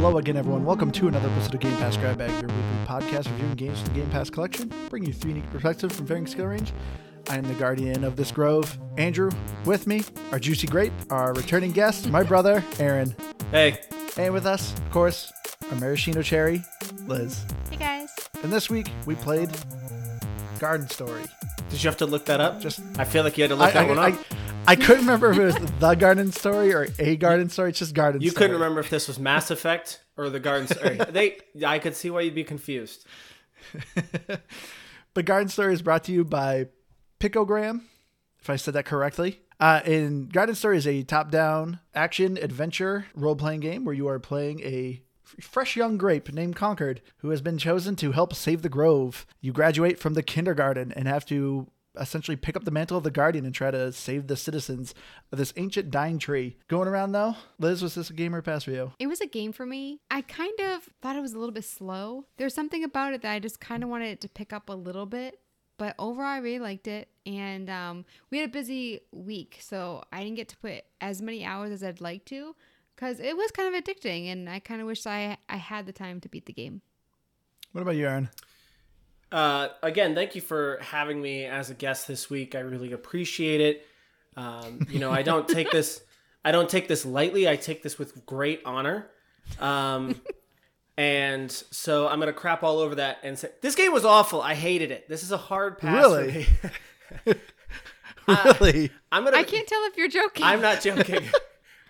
Hello again, everyone. Welcome to another episode of Game Pass Grab Bag, your weekly podcast reviewing games from the Game Pass collection, bringing you three unique perspectives from varying skill range. I am the guardian of this grove, Andrew. With me, our juicy grape, our returning guest, my brother, Aaron. Hey, And with us, of course, our maraschino cherry, Liz. Hey guys. And this week, we played Garden Story. did you have to look that up? Just I feel like you had to look I, that I- one I- up. I couldn't remember if it was the Garden Story or a Garden Story. It's just Garden you Story. couldn't remember if this was Mass Effect or the Garden Story. they, I could see why you'd be confused. The Garden Story is brought to you by Picogram, if I said that correctly. Uh, in Garden Story is a top-down action adventure role-playing game where you are playing a fresh young grape named Concord who has been chosen to help save the grove. You graduate from the kindergarten and have to essentially pick up the mantle of the guardian and try to save the citizens of this ancient dying tree. Going around though, Liz, was this a game or a pass for you? It was a game for me. I kind of thought it was a little bit slow. There's something about it that I just kind of wanted it to pick up a little bit. But overall, I really liked it. And um, we had a busy week, so I didn't get to put as many hours as I'd like to because it was kind of addicting. And I kind of wish I, I had the time to beat the game. What about you, Aaron? Uh, again, thank you for having me as a guest this week. I really appreciate it. Um, you know, I don't take this, I don't take this lightly. I take this with great honor. Um, and so I'm gonna crap all over that and say this game was awful. I hated it. This is a hard pass. Really? For me. really? I'm gonna. I can't tell if you're joking. I'm not joking.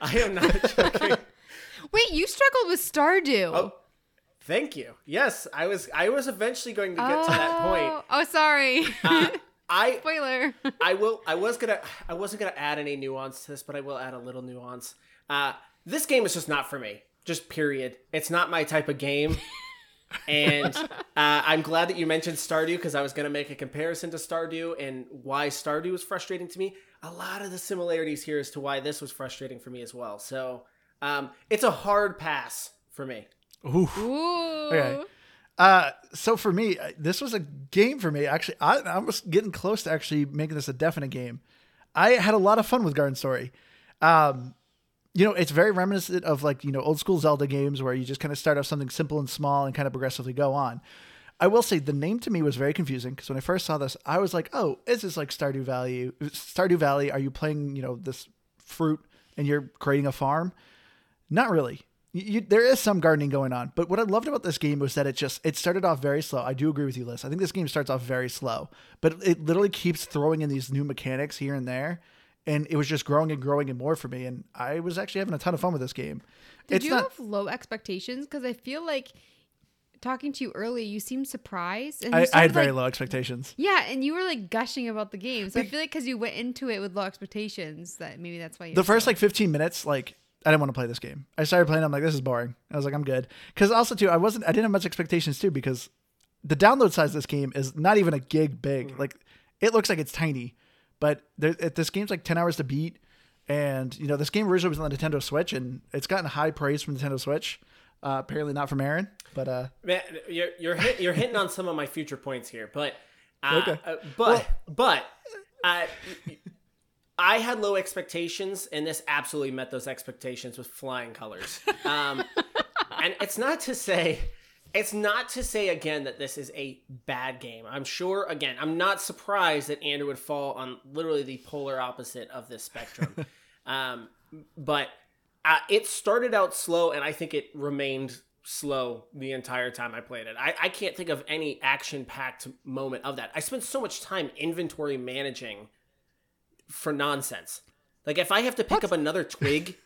I am not joking. Wait, you struggled with Stardew. Oh, thank you. Yes, I was. I was eventually going to get to that point. Oh, oh, sorry. Uh, I Spoiler. I will. I was gonna. I wasn't gonna add any nuance to this, but I will add a little nuance. Uh, this game is just not for me. Just period. It's not my type of game. and uh, I'm glad that you mentioned Stardew because I was gonna make a comparison to Stardew and why Stardew was frustrating to me. A lot of the similarities here as to why this was frustrating for me as well. So um, it's a hard pass for me. Ooh. Ooh. Okay. Uh, so for me, uh, this was a game for me. Actually, I, I was getting close to actually making this a definite game. I had a lot of fun with Garden Story. Um, you know, it's very reminiscent of like you know old school Zelda games where you just kind of start off something simple and small and kind of progressively go on. I will say the name to me was very confusing because when I first saw this, I was like, "Oh, is this like Stardew Valley? Stardew Valley? Are you playing you know this fruit and you're creating a farm?" Not really. You, there is some gardening going on, but what I loved about this game was that it just it started off very slow. I do agree with you, Liz. I think this game starts off very slow, but it literally keeps throwing in these new mechanics here and there, and it was just growing and growing and more for me. And I was actually having a ton of fun with this game. Did it's you not. have low expectations? Because I feel like talking to you earlier, you seemed surprised. And you I, I had very like- low expectations. Yeah, and you were like gushing about the game. So I feel like because you went into it with low expectations, that maybe that's why you. The first like 15 minutes, like I didn't want to play this game. I started playing. I'm like, this is boring. I was like, I'm good. Because also too, I wasn't. I didn't have much expectations too because the download size of this game is not even a gig big. Like it looks like it's tiny, but there, it, this game's like 10 hours to beat. And you know, this game originally was on the Nintendo Switch, and it's gotten high praise from Nintendo Switch. Uh, apparently not from Aaron, but uh, Man, you're you're hit, you're hitting on some of my future points here, but uh, Okay. uh, but but uh, I had low expectations, and this absolutely met those expectations with flying colors. Um, and it's not to say. It's not to say again that this is a bad game. I'm sure again, I'm not surprised that Andrew would fall on literally the polar opposite of this spectrum. um, but uh, it started out slow, and I think it remained slow the entire time I played it. I, I can't think of any action packed moment of that. I spent so much time inventory managing for nonsense. Like if I have to pick up another twig,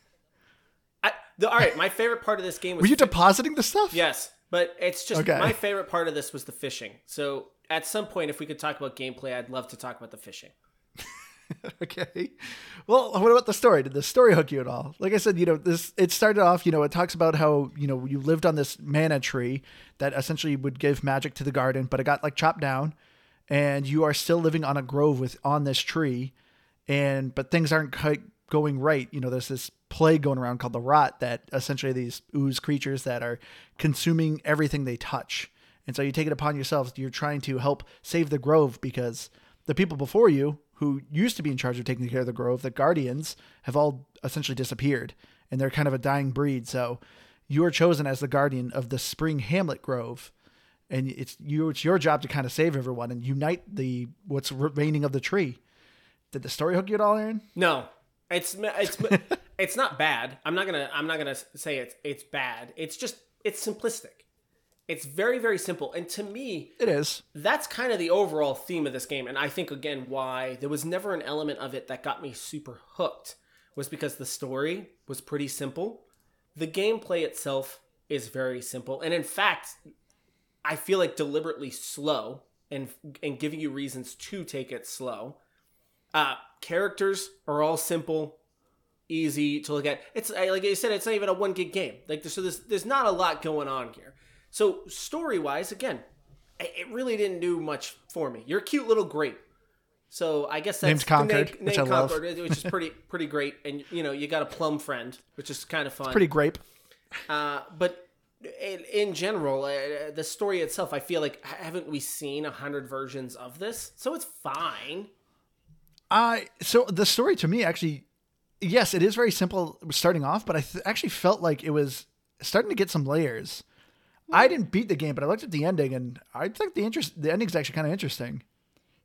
I, the, all right. My favorite part of this game was were you fi- depositing the stuff? yes, but it's just Okay. my favorite part of this was the fishing. So at some point, if we could talk about gameplay, I'd love to talk about the fishing. okay. Well, what about the story? Did the story hook you at all? Like I said, you know, this it started off, you know, it talks about how, you know, you lived on this mana tree that essentially would give magic to the garden, but it got like chopped down and you are still living on a grove with on this tree and but things aren't quite going right. You know, there's this plague going around called the rot that essentially these ooze creatures that are consuming everything they touch. And so you take it upon yourselves. You're trying to help save the grove because the people before you who used to be in charge of taking care of the grove, the guardians, have all essentially disappeared, and they're kind of a dying breed. So you are chosen as the guardian of the Spring Hamlet Grove, and it's you. It's your job to kind of save everyone and unite the what's remaining of the tree. Did the story hook you at all, Aaron? No, it's it's it's not bad. I'm not gonna I'm not gonna say it's it's bad. It's just it's simplistic. It's very very simple, and to me, It is. that's kind of the overall theme of this game. And I think again why there was never an element of it that got me super hooked was because the story was pretty simple. The gameplay itself is very simple, and in fact, I feel like deliberately slow and and giving you reasons to take it slow. Uh, characters are all simple, easy to look at. It's like I said, it's not even a one gig game. Like so, there's there's not a lot going on here. So story wise, again, it really didn't do much for me. You're a cute little grape. So I guess that's Named Concord, name, which I love. Which is pretty pretty great. And you know, you got a plum friend, which is kind of fun. Pretty grape. Uh, but in, in general, uh, the story itself, I feel like haven't we seen a hundred versions of this? So it's fine. I so the story to me actually, yes, it is very simple starting off, but I th- actually felt like it was starting to get some layers. I hmm. didn't beat the game, but I looked at the ending, and I think the interest the ending's actually kind of interesting.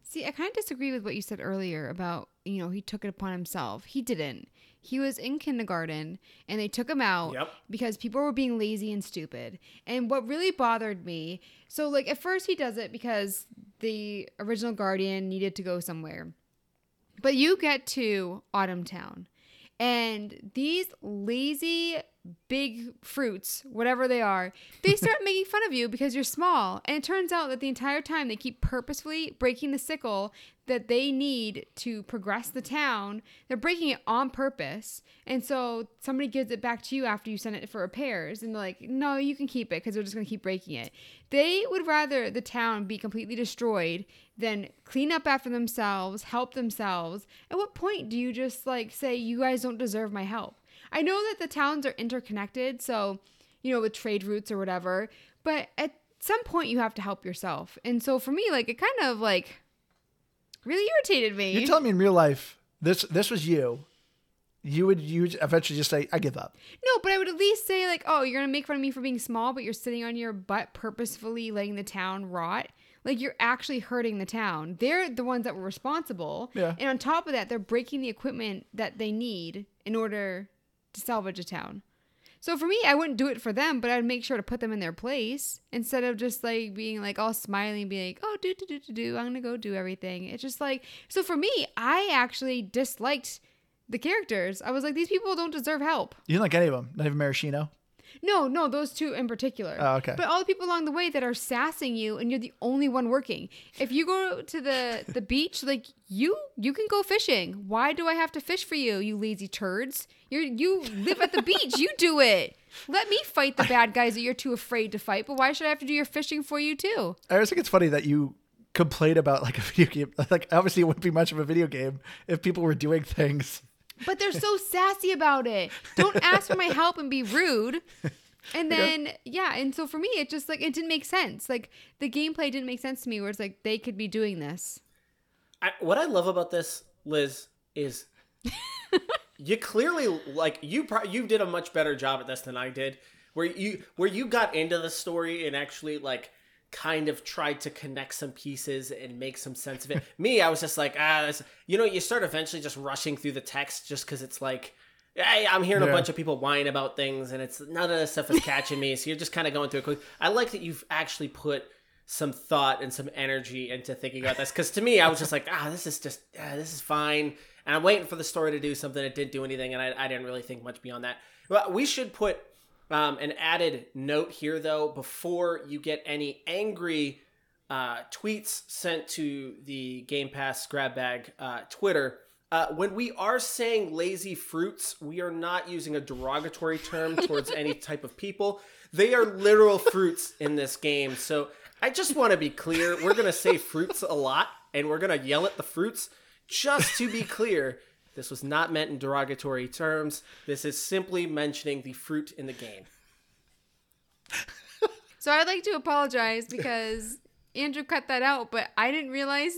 See, I kind of disagree with what you said earlier about, you know, he took it upon himself. He didn't. He was in kindergarten and they took him out Yep. because people were being lazy and stupid. And what really bothered me, so like at first he does it because the original guardian needed to go somewhere. But you get to Autumn Town. And these lazy big fruits, whatever they are, they start making fun of you because you're small. And it turns out that the entire time they keep purposefully breaking the sickle that they need to progress the town. They're breaking it on purpose. And so somebody gives it back to you after you send it for repairs. And they're like, no, you can keep it because we're just going to keep breaking it. They would rather the town be completely destroyed than clean up after themselves, help themselves. At what point do you just like say, you guys don't deserve my help? I know that the towns are interconnected, so, you know, with trade routes or whatever, but at some point you have to help yourself. And so for me, like, it kind of like really irritated me. You're telling me in real life this this was you. You would you would eventually just say, "I give up." No, but I would at least say like, oh, you're gonna make fun of me for being small, but you're sitting on your butt purposefully letting the town rot. Like you're actually hurting the town. They're the ones that were responsible. Yeah. And on top of that, they're breaking the equipment that they need in order to salvage a town. So for me, I wouldn't do it for them, but I'd make sure to put them in their place instead of just like being like all smiling, and being like, "Oh, do do do do do, I'm gonna go do everything." It's just like so for me, I actually disliked the characters. I was like, these people don't deserve help. You didn't like any of them, not even Maraschino. No, no, those two in particular. Oh, okay. But all the people along the way that are sassing you, and you're the only one working. If you go to the the beach, like you, you can go fishing. Why do I have to fish for you, you lazy turds? You're you live at the beach. You do it. Let me fight the bad guys that you're too afraid to fight. But why should I have to do your fishing for you too? I always think it's funny that you complain about like a video game. Like obviously, it wouldn't be much of a video game if people were doing things. But they're so sassy about it. Don't ask for my help and be rude. And then yeah, and so for me it just like it didn't make sense. Like the gameplay didn't make sense to me where it's like they could be doing this. I, what I love about this, Liz, is you clearly like you. Pro- you did a much better job at this than I did. Where you where you got into the story and actually like kind of tried to connect some pieces and make some sense of it. Me, I was just like, ah, this, you know, you start eventually just rushing through the text just because it's like. Hey, I'm hearing Yeah. a bunch of people whine about things, and it's none of this stuff is catching me. So you're just kind of going through it quick. I like that you've actually put some thought and some energy into thinking about this because to me i was just like ah this is just ah, this is fine and i'm waiting for the story to do something it didn't do anything and i, I didn't really think much beyond that well, we should put um, an added note here though before you get any angry uh, tweets sent to the game pass grab bag uh, twitter uh, when we are saying lazy fruits, we are not using a derogatory term towards any type of people. They are literal fruits in this game. So I just want to be clear. We're going to say fruits a lot and we're going to yell at the fruits. Just to be clear, this was not meant in derogatory terms. This is simply mentioning the fruit in the game. So I'd like to apologize because Andrew cut that out, but I didn't realize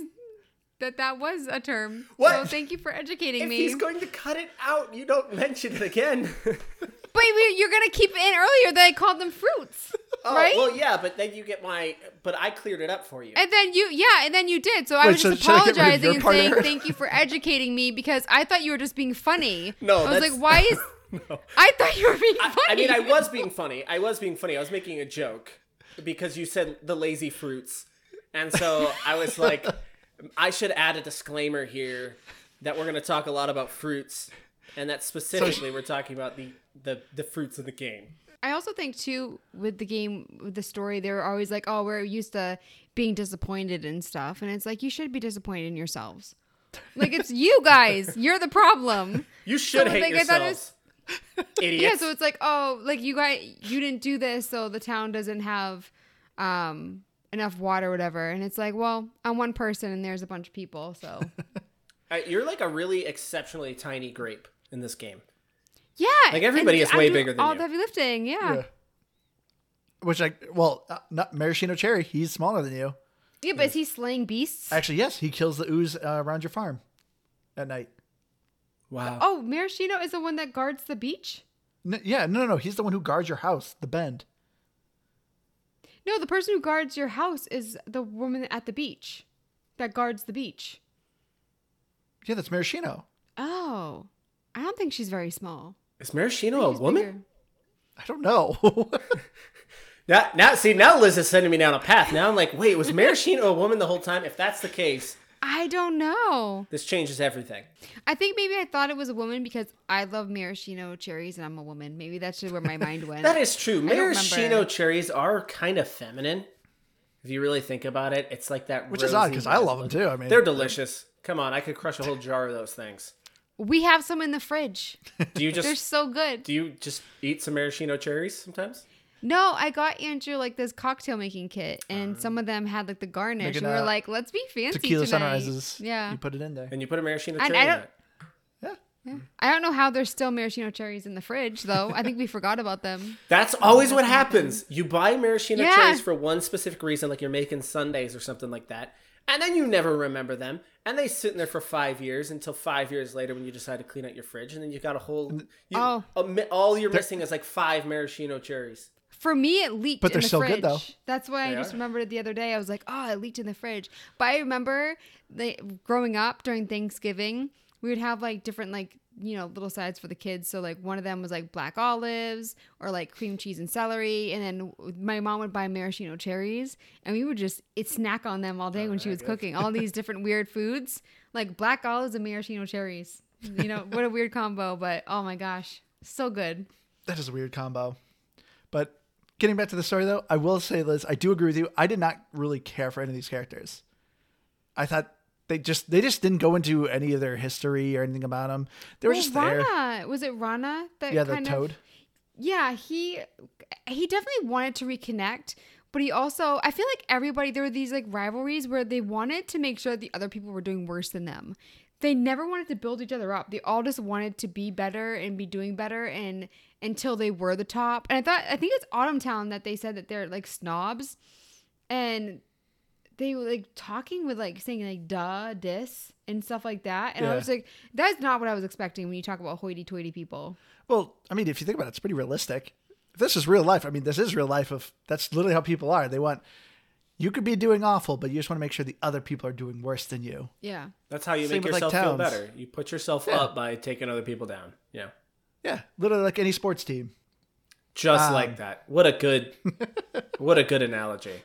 that that was a term. So What? thank you for educating If me. he's going to cut it out, you don't mention it again. But you're gonna keep it in earlier that I called them fruits, Oh, right? well, yeah, but then you get my. But I cleared it up for you. and then you, yeah, and then you did. So I Wait, was so just should I get rid of apologizing and saying thank you for educating me because I thought you were just being funny. No, I was that's- like, why is? I thought you were being I, funny. I mean, I was being funny. I was being funny. I was making a joke because you said the lazy fruits, and so I was like, I should add a disclaimer here that we're going to talk a lot about fruits, and that specifically we're talking about the the the fruits of the game. I also think too with the game with the story they're always like oh we're used to being disappointed and stuff. And it's like you should be disappointed in yourselves. Like it's you guys. You're the problem. You should So, hate like, I thought yeah so it's like oh like you guys you didn't do this so the town doesn't have um enough water or whatever. And it's like well I'm one person and there's a bunch of people so Uh, You're like a really exceptionally tiny grape in this game. yeah Like, everybody is I'm way bigger than all you. the heavy lifting yeah. Yeah. Which I well, uh, not Maraschino Cherry. He's smaller than you. yeah but is he slaying beasts Actually, yes, he kills the ooze uh, around your farm at night. Wow. oh Maraschino is the one that guards the beach N- yeah, no, no, no. He's the one who guards your house, the bend. No, the person who guards your house is the woman at the beach that guards the beach. Yeah, that's Maraschino. Oh, I don't think she's very small. Is Maraschino a woman? bigger. I don't know. Now, now, see, now Liz is sending me down a path. Now I'm like, wait, was Maraschino a woman the whole time? If that's the case, I don't know. this changes everything. I think maybe I thought it was a woman because I love maraschino cherries and I'm a woman. Maybe that's just where my mind went. That is true. Maraschino cherries are kind of feminine. If you really think about it, it's like that. Which is odd because I love them too. I mean, They're delicious. Come on, I could crush a whole jar of those things. we have some in the fridge. Do you just They're so good. do you just eat some maraschino cherries sometimes? No, I got Andrew like this cocktail making kit, and some of them had like the garnish. Making, and we were like, let's be fancy tequila tonight. sunrises. Yeah. you put it in there. And you put a maraschino And cherry I in don't- it. Yeah, I don't know how there's still maraschino cherries in the fridge, though. I think we forgot about them. That's always what happens. You buy maraschino Yeah. cherries for one specific reason, like you're making sundaes or something like that, and then you never remember them, and they sit in there for five years until five years later when you decide to clean out your fridge, and then you got a whole. You, Oh. all you're missing is like five maraschino cherries. For me, it leaked. But they're the still fridge. good, though. That's why They I just are. remembered it the other day. I was like, oh, it leaked in the fridge. But I remember they, growing up during Thanksgiving, we would have like different like you know little sides for the kids. So like one of them was like black olives or like cream cheese and celery, and then my mom would buy maraschino cherries, and we would just it snack on them all day when she was cooking all these different weird foods like black olives and maraschino cherries. You know what a weird combo, but oh my gosh, so good. that is a weird combo. But getting back to the story, though, I will say, Liz, I do agree with you. I did not really care for any of these characters. I thought they just they just didn't go into any of their history or anything about them. They were Well, just there. Rana was it Rana that Yeah, the kind toad. of yeah he he definitely wanted to reconnect but he also i feel like everybody there were these like rivalries where they wanted to make sure that the other people were doing worse than them they never wanted to build each other up they all just wanted to be better and be doing better and until they were the top and i thought i think it's autumn town that they said that they're like snobs and they were like talking with like saying like duh dis and stuff like that and i was like that's not what i was expecting when you talk about hoity-toity people Well, I mean, if you think about it, it's pretty realistic. If this is real life, I mean, this is real life. Of that's literally how people are. They want you could be doing awful, but you just want to make sure the other people are doing worse than you. yeah That's how you Same make with, like, yourself feel better. You put yourself Yeah. up by taking other people down. Yeah. Yeah, literally like any sports team. Just Um, like that. What a good what a good analogy.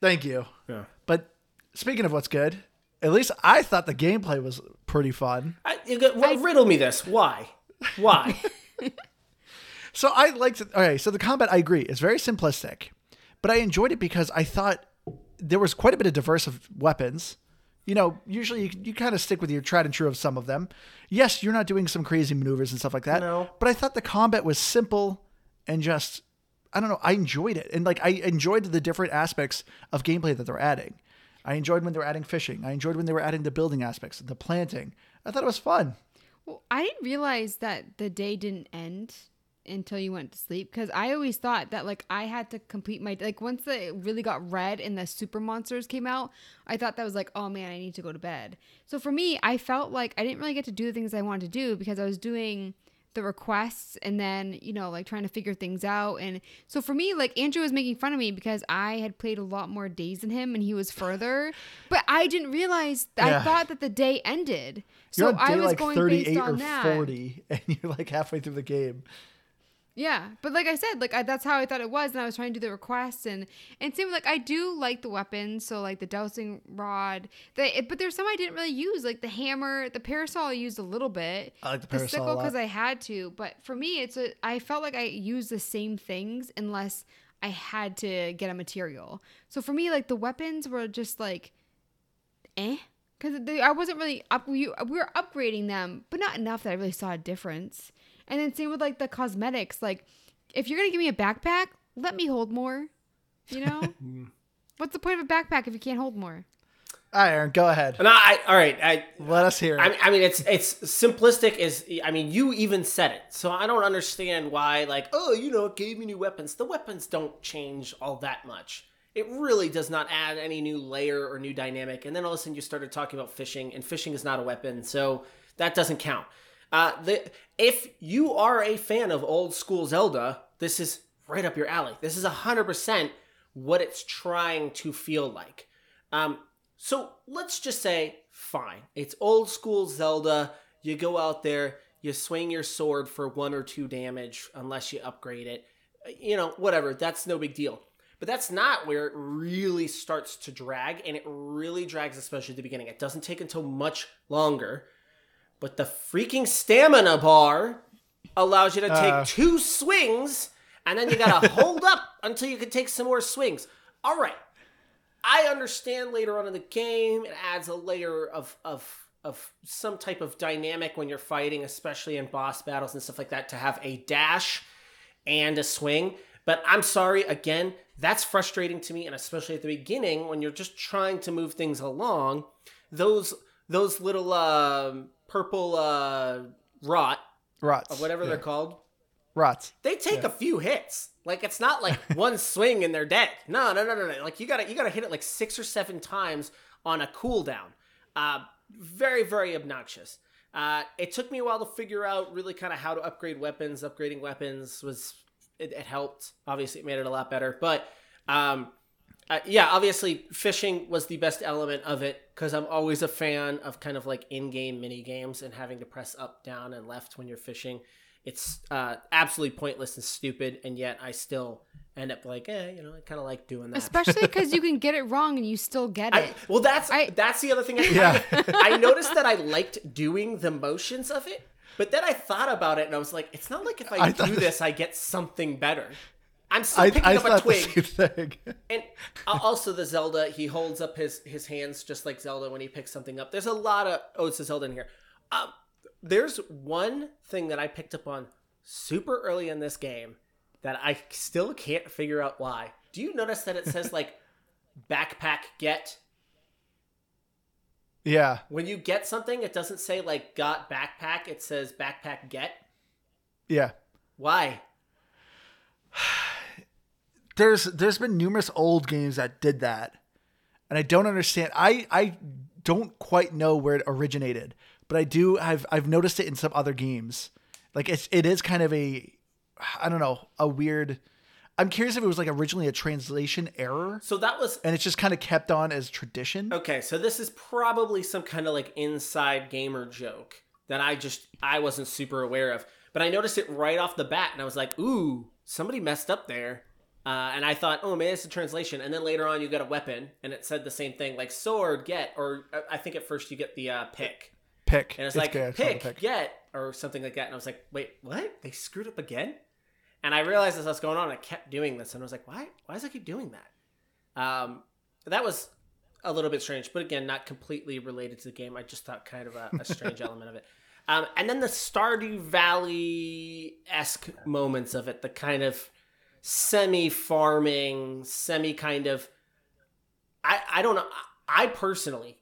Thank you. Yeah. But speaking of what's good, at least I thought the gameplay was pretty fun. I, you go, well, riddle me this. Why? Why? So I liked it. Okay, so the combat, I agree, is very simplistic, but I enjoyed it because I thought there was quite a bit of diverse of weapons. You know, usually you, you kind of stick with your tried and true of some of them. Yes, you're not doing some crazy maneuvers and stuff like that. No. But I thought the combat was simple and just, I don't know, I enjoyed it. And like, I enjoyed the different aspects of gameplay that they're adding. I enjoyed when they were adding fishing. I enjoyed when they were adding the building aspects, the planting. I thought it was fun. well i didn't realize that the day didn't end until you went to sleep because i always thought that like i had to complete my like once it really got red and the super monsters came out i thought that was like oh man i need to go to bed so for me i felt like i didn't really get to do the things i wanted to do because i was doing the requests and then you know like trying to figure things out and so for me like andrew was making fun of me because i had played a lot more days than him and he was further but i didn't realize Yeah. i thought that the day ended You're on day i was like going 38 based on or that 40, and you're like halfway through the game. Yeah, but like I said, like I, that's how I thought it was, and I was trying to do the requests, and and same like I do like the weapons, so like the dowsing rod, the but there's some I didn't really use, like the hammer, the parasol I used a little bit, I like the the sickle because I had to, but for me, it's a I felt like I used the same things unless I had to get a material. So for me, like the weapons were just like, eh, because I wasn't really up. We, we were upgrading them, but not enough that I really saw a difference. And then same with like the cosmetics. Like, if you're gonna give me a backpack, let me hold more. You know, what's the point of a backpack if you can't hold more? All right, Aaron, go ahead. And I, all right, I, Let us hear it. I mean, I mean, it's it's simplistic. Is I mean, you even said it, so I don't understand why. Like, oh, you know, it gave me new weapons. The weapons don't change all that much. It really does not add any new layer or new dynamic. And then all of a sudden, you started talking about fishing, and fishing is not a weapon, so that doesn't count. Uh, the if you are a fan of old school Zelda, this is right up your alley. This is hundred percent what it's trying to feel like. Um, so let's just say, fine, it's old school Zelda. You go out there, you swing your sword for one or two damage, unless you upgrade it. You know, whatever, that's no big deal. But that's not where it really starts to drag, and it really drags, especially at the beginning. It doesn't take until much longer. But the freaking stamina bar allows you to take Uh. two swings, and then you gotta hold up until you can take some more swings. All right, I understand later on in the game it adds a layer of of of some type of dynamic when you're fighting, especially in boss battles and stuff like that, to have a dash and a swing. But I'm sorry, again, that's frustrating to me, and especially at the beginning when you're just trying to move things along, those those little um, purple uh, rot Rots. or whatever Yeah. they're called, Rots. they take a few hits. Like it's not like one swing and they're dead. No, no, no, no, no. Like you gotta you gotta hit it like six or seven times on a cooldown. Uh, very very obnoxious. Uh, it took me a while to figure out really kind of how to upgrade weapons. Upgrading weapons was it, it helped. Obviously, it made it a lot better. But um, uh, yeah, obviously, fishing was the best element of it because I'm always a fan of kind of like in-game mini games and having to press up, down, and left when you're fishing. It's uh, absolutely pointless and stupid, and yet I still end up like, eh, you know, I kind of like doing that. Especially because you can get it wrong and you still get I, it. well, that's I- that's the other thing. I, Yeah. I noticed that I liked doing the motions of it, but then I thought about it and I was like, it's not like if I, I do thought- this, I get something better. I'm still picking I up a twig. And also the Zelda, he holds up his his hands just like Zelda when he picks something up. There's a lot of odes to Zelda in here. Um, there's one thing that I picked up on super early in this game that I still can't figure out why. Do you notice that it says like backpack get? Yeah. When you get something, it doesn't say like got backpack. It says backpack get. Yeah. Why? There's there's been numerous old games that did that. And I don't understand. I I don't quite know where it originated, but I do I've I've noticed it in some other games. Like it's it is kind of a I don't know, a weird I'm curious if it was like originally a translation error So that was and it's just kind of kept on as tradition. Okay, so this is probably some kind of like inside gamer joke that I just I wasn't super aware of. But I noticed it right off the bat and I was like, "Ooh, somebody messed up there." Uh, and I thought, "Oh, maybe it's a translation." And then later on you get a weapon and it said the same thing like sword, get or uh, I think at first you get the uh, pick. Pick. And it's, like good. It's pick, get or something like that. And I was like, "Wait, what? They screwed up again?" And I realized as I was going on, I kept doing this, and I was like, "Why? Why does I keep doing that?" Um, that was a little bit strange, but again, not completely related to the game. I just thought kind of a, a strange element of it. Um, and then the Stardew Valley esque moments of it, the kind of semi farming, semi kind of. I I don't know. I personally,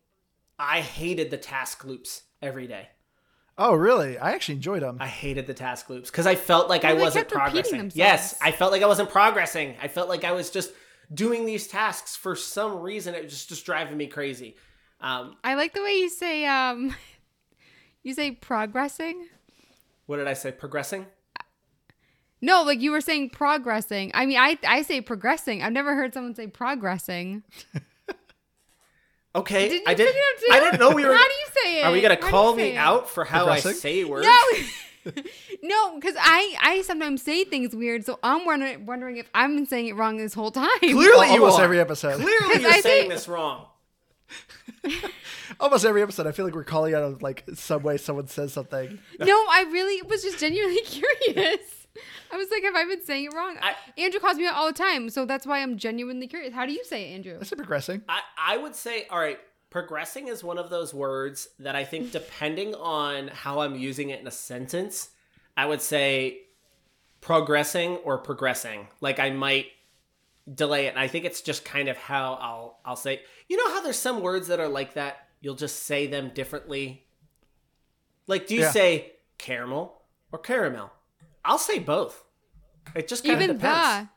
I hated the task loops every day. Oh, really? I actually enjoyed them. I hated the task loops because I felt like I Well, they wasn't progressing. Yes, I felt like I wasn't progressing. I felt like I was just doing these tasks for some reason. It was just just driving me crazy. Um, I like the way you say um you say progressing. What did I say? Progressing? No, like you were saying progressing. I mean, I I say progressing. I've never heard someone say progressing. Okay, Did you I did. pick it up too? I didn't know we were. How do you say it? Are we gonna How call me it? out for how I say words? No, no, because I I sometimes say things weird, so I'm wondering wondering if I've been saying it wrong this whole time. Clearly, you almost are. every episode. Clearly, you're I saying say- this wrong. Almost every episode, I feel like we're calling out of like some way someone says something. No, I really was just genuinely curious. I was like, have I been saying it wrong? I- Andrew calls me out all the time, so that's why I'm genuinely curious. How do you say it, Andrew? I said progressing. I, I would say, all right, progressing is one of those words that I think, depending on how I'm using it in a sentence, I would say progressing or progressing. Like I might delay it. And I think it's just kind of how I'll I'll say. You know how there's some words that are like that. You'll just say them differently. Like, do you Yeah. say caramel or caramel? I'll say both. It just kind of Even depends.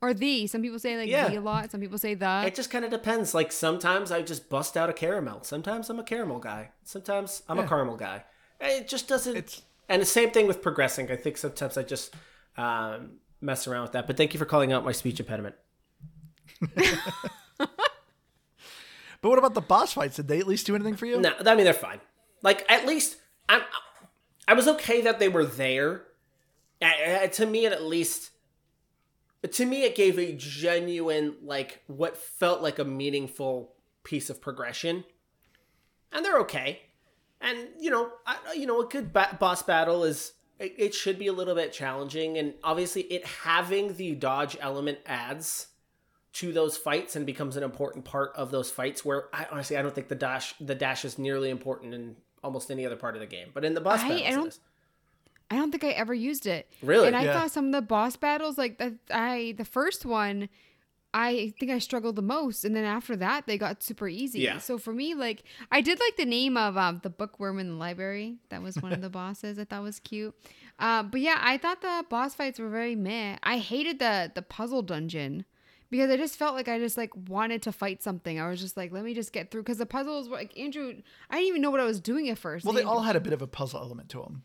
the or the. Some people say like Yeah. the a lot. Some people say the. It just kind of depends. Like sometimes I just bust out a caramel. Sometimes I'm a caramel guy. Sometimes I'm a caramel guy. It just doesn't. It's- and the same thing with progressing. I think sometimes I just um, mess around with that. But thank you for calling out my speech impediment. But what about the boss fights? Did they at least do anything for you? No, I mean they're fine. Like at least I'm. I was okay that they were there. Uh, to me, it at least. To me, it gave a genuine, like, what felt like a meaningful piece of progression, and they're okay. And you know, I, you know, a good ba- boss battle is it, it should be a little bit challenging, and obviously, it having the dodge element adds to those fights and becomes an important part of those fights where I honestly I don't think the dash the dash is nearly important in almost any other part of the game. But in the boss I- I battles, it don't- is. I don't think I ever used it. Really? And I Yeah. thought some of the boss battles, like the, I, the first one, I think I struggled the most, and then after that, they got super easy. Yeah. So for me, like I did like the name of um, the bookworm in the library. That was one of the bosses. I thought was cute. Uh, but yeah, I thought the boss fights were very meh. I hated the the puzzle dungeon. Because I just felt like I just like wanted to fight something. I was just like, let me just get through. Because the puzzles were like Andrew. I didn't even know what I was doing at first. Well, they all had a bit of a puzzle element to them.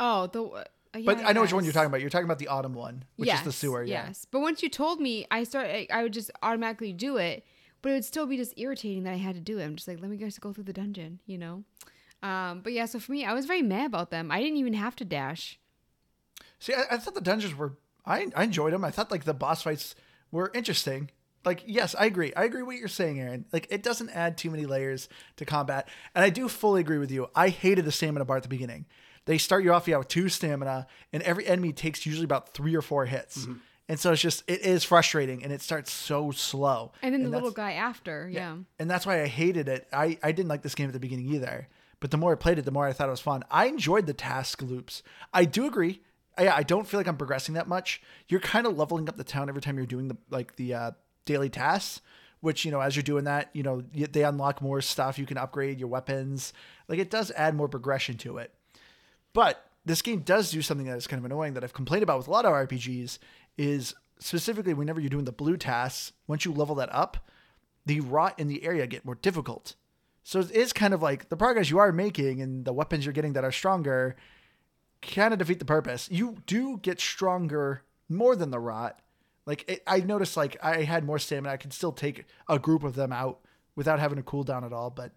Oh, the. Uh, yeah, But I know which one you're talking about. You're talking about the autumn one, which is the sewer. Yeah. Yes, but once you told me, I start. I, I would just automatically do it, but it would still be just irritating that I had to do it. I'm just like, let me just go through the dungeon, you know. Um, but yeah, so for me, I was very mad about them. I didn't even have to dash. See, I, I thought the dungeons were. I I enjoyed them. I thought like the boss fights were interesting. Like, yes, I agree. I agree with what you're saying, Aaron. Like, it doesn't add too many layers to combat, and I do fully agree with you. I hated the stamina bar at the beginning. They start you off, yeah, with two stamina, and every enemy takes usually about three or four hits, Mm-hmm. and so it's just it is frustrating, and it starts so slow. And then the that's- little guy after, yeah. and that's why I hated it. I, I didn't like this game at the beginning either. But the more I played it, the more I thought it was fun. I enjoyed the task loops. I do agree. I, I don't feel like I'm progressing that much. You're kind of leveling up the town every time you're doing the like the uh, daily tasks. Which you know, as you're doing that, you know they unlock more stuff. You can upgrade your weapons. Like it does add more progression to it. But this game does do something that is kind of annoying that I've complained about with a lot of RPGs is specifically whenever you're doing the blue tasks, once you level that up, the rot in the area get more difficult. So it is kind of like the progress you are making and the weapons you're getting that are stronger kind of defeat the purpose. You do get stronger more than the rot. Like it, I noticed, like I had more stamina. I could still take a group of them out without having to cool down at all. But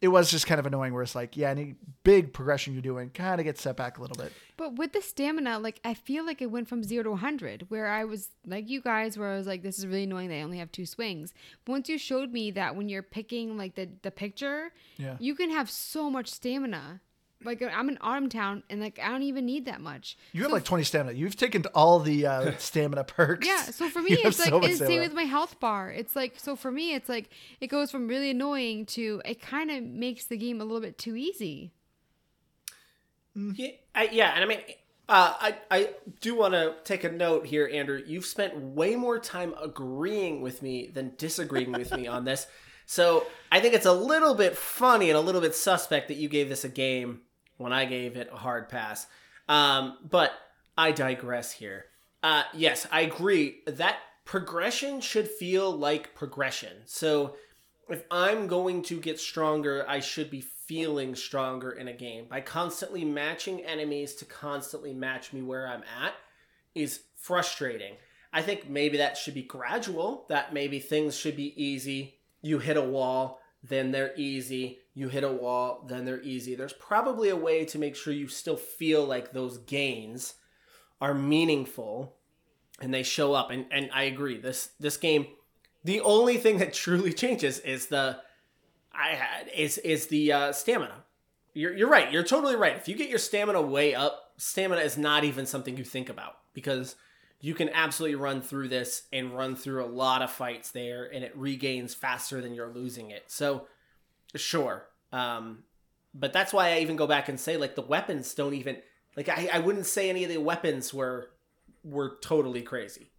it was just kind of annoying. Where it's like, yeah, any big progression you're doing kind of gets set back a little bit. But with the stamina, like I feel like it went from zero to 100, where I was like you guys, where I was like, this is really annoying. They only have two swings. But once you showed me that when you're picking like the the picture, Yeah. you can have so much stamina. Like I'm in Autumn Town, and like I don't even need that much. You have So like 20 stamina. You've taken all the uh, stamina perks. Yeah, so for me, You it's like so much it's same with my health bar. It's like so for me, it's like it goes from really annoying to it kind of makes the game a little bit too easy. Yeah, I, yeah, and I mean, uh, I I do want to take a note here, Andrew. You've spent way more time agreeing with me than disagreeing with me on this. So I think it's a little bit funny and a little bit suspect that you gave this a game when I gave it a hard pass. Um, but I digress here. Uh, yes, I agree that progression should feel like progression. So if I'm going to get stronger, I should be feeling stronger in a game by constantly matching enemies to constantly match me where I'm at is frustrating. I think maybe that should be gradual, that maybe things should be easy. You hit a wall, then they're easy. You hit a wall, then they're easy. There's probably a way to make sure you still feel like those gains are meaningful and they show up. And, and I agree, this this game, the only thing that truly changes is the I had is is the uh, stamina. You're you're right. You're totally right. If you get your stamina way up, stamina is not even something you think about because you can absolutely run through this and run through a lot of fights there, and it regains faster than you're losing it. So, sure. Um, but that's why I even go back and say like the weapons don't even like I, I wouldn't say any of the weapons were were totally crazy.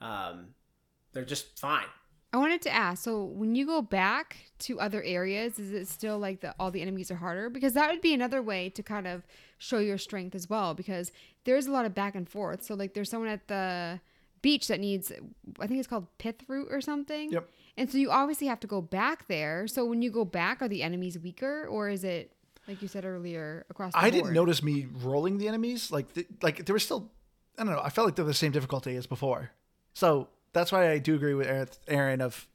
Um, they're just fine. I wanted to ask, so when you go back to other areas, is it still like the all the enemies are harder? Because that would be another way to kind of show your strength as well. Because there's a lot of back and forth. So like there's someone at the beach that needs, I think it's called pith root or something. Yep. And so you obviously have to go back there. So when you go back, are the enemies weaker, or is it like you said earlier across? The I board? didn't notice me rolling the enemies. Like, th- like there was still, I don't know. I felt like they were the same difficulty as before. So that's why I do agree with Aaron-. Of,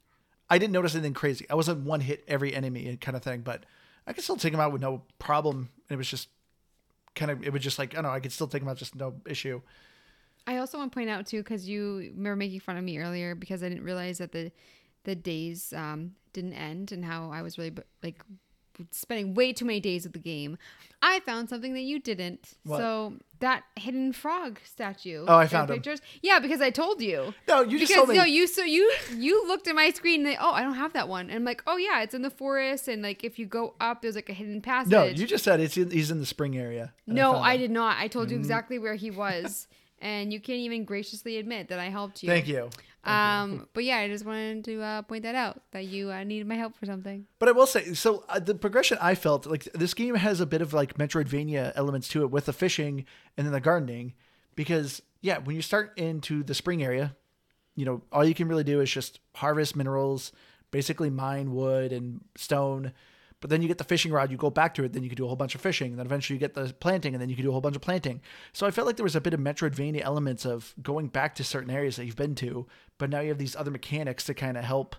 I didn't notice anything crazy. I wasn't one hit every enemy kind of thing, but I could still take them out with no problem. And it was just kind of, it was just like I don't know. I could still take them out just no issue. I also want to point out too, because you were making fun of me earlier because I didn't realize that the the days um, didn't end and how I was really like spending way too many days with the game. I found something that you didn't. What? So that hidden frog statue. Oh, I found him. pictures. Yeah, because I told you. No, you just because told me. no, you so you you looked at my screen and they, oh I don't have that one and I'm like oh yeah it's in the forest and like if you go up there's like a hidden passage. no, you just said it's in, he's in the spring area. No, found I did not. I told you exactly where he was, and you can't even graciously admit that I helped you. Thank you. Um, but yeah, I just wanted to uh, point that out that you uh, needed my help for something. But I will say, so uh, the progression I felt like this game has a bit of like Metroidvania elements to it with the fishing and then the gardening, because yeah, when you start into the spring area, you know all you can really do is just harvest minerals, basically mine wood and stone. But then you get the fishing rod, you go back to it, then you can do a whole bunch of fishing. And then eventually you get the planting, and then you can do a whole bunch of planting. So I felt like there was a bit of Metroidvania elements of going back to certain areas that you've been to, but now you have these other mechanics to kind of help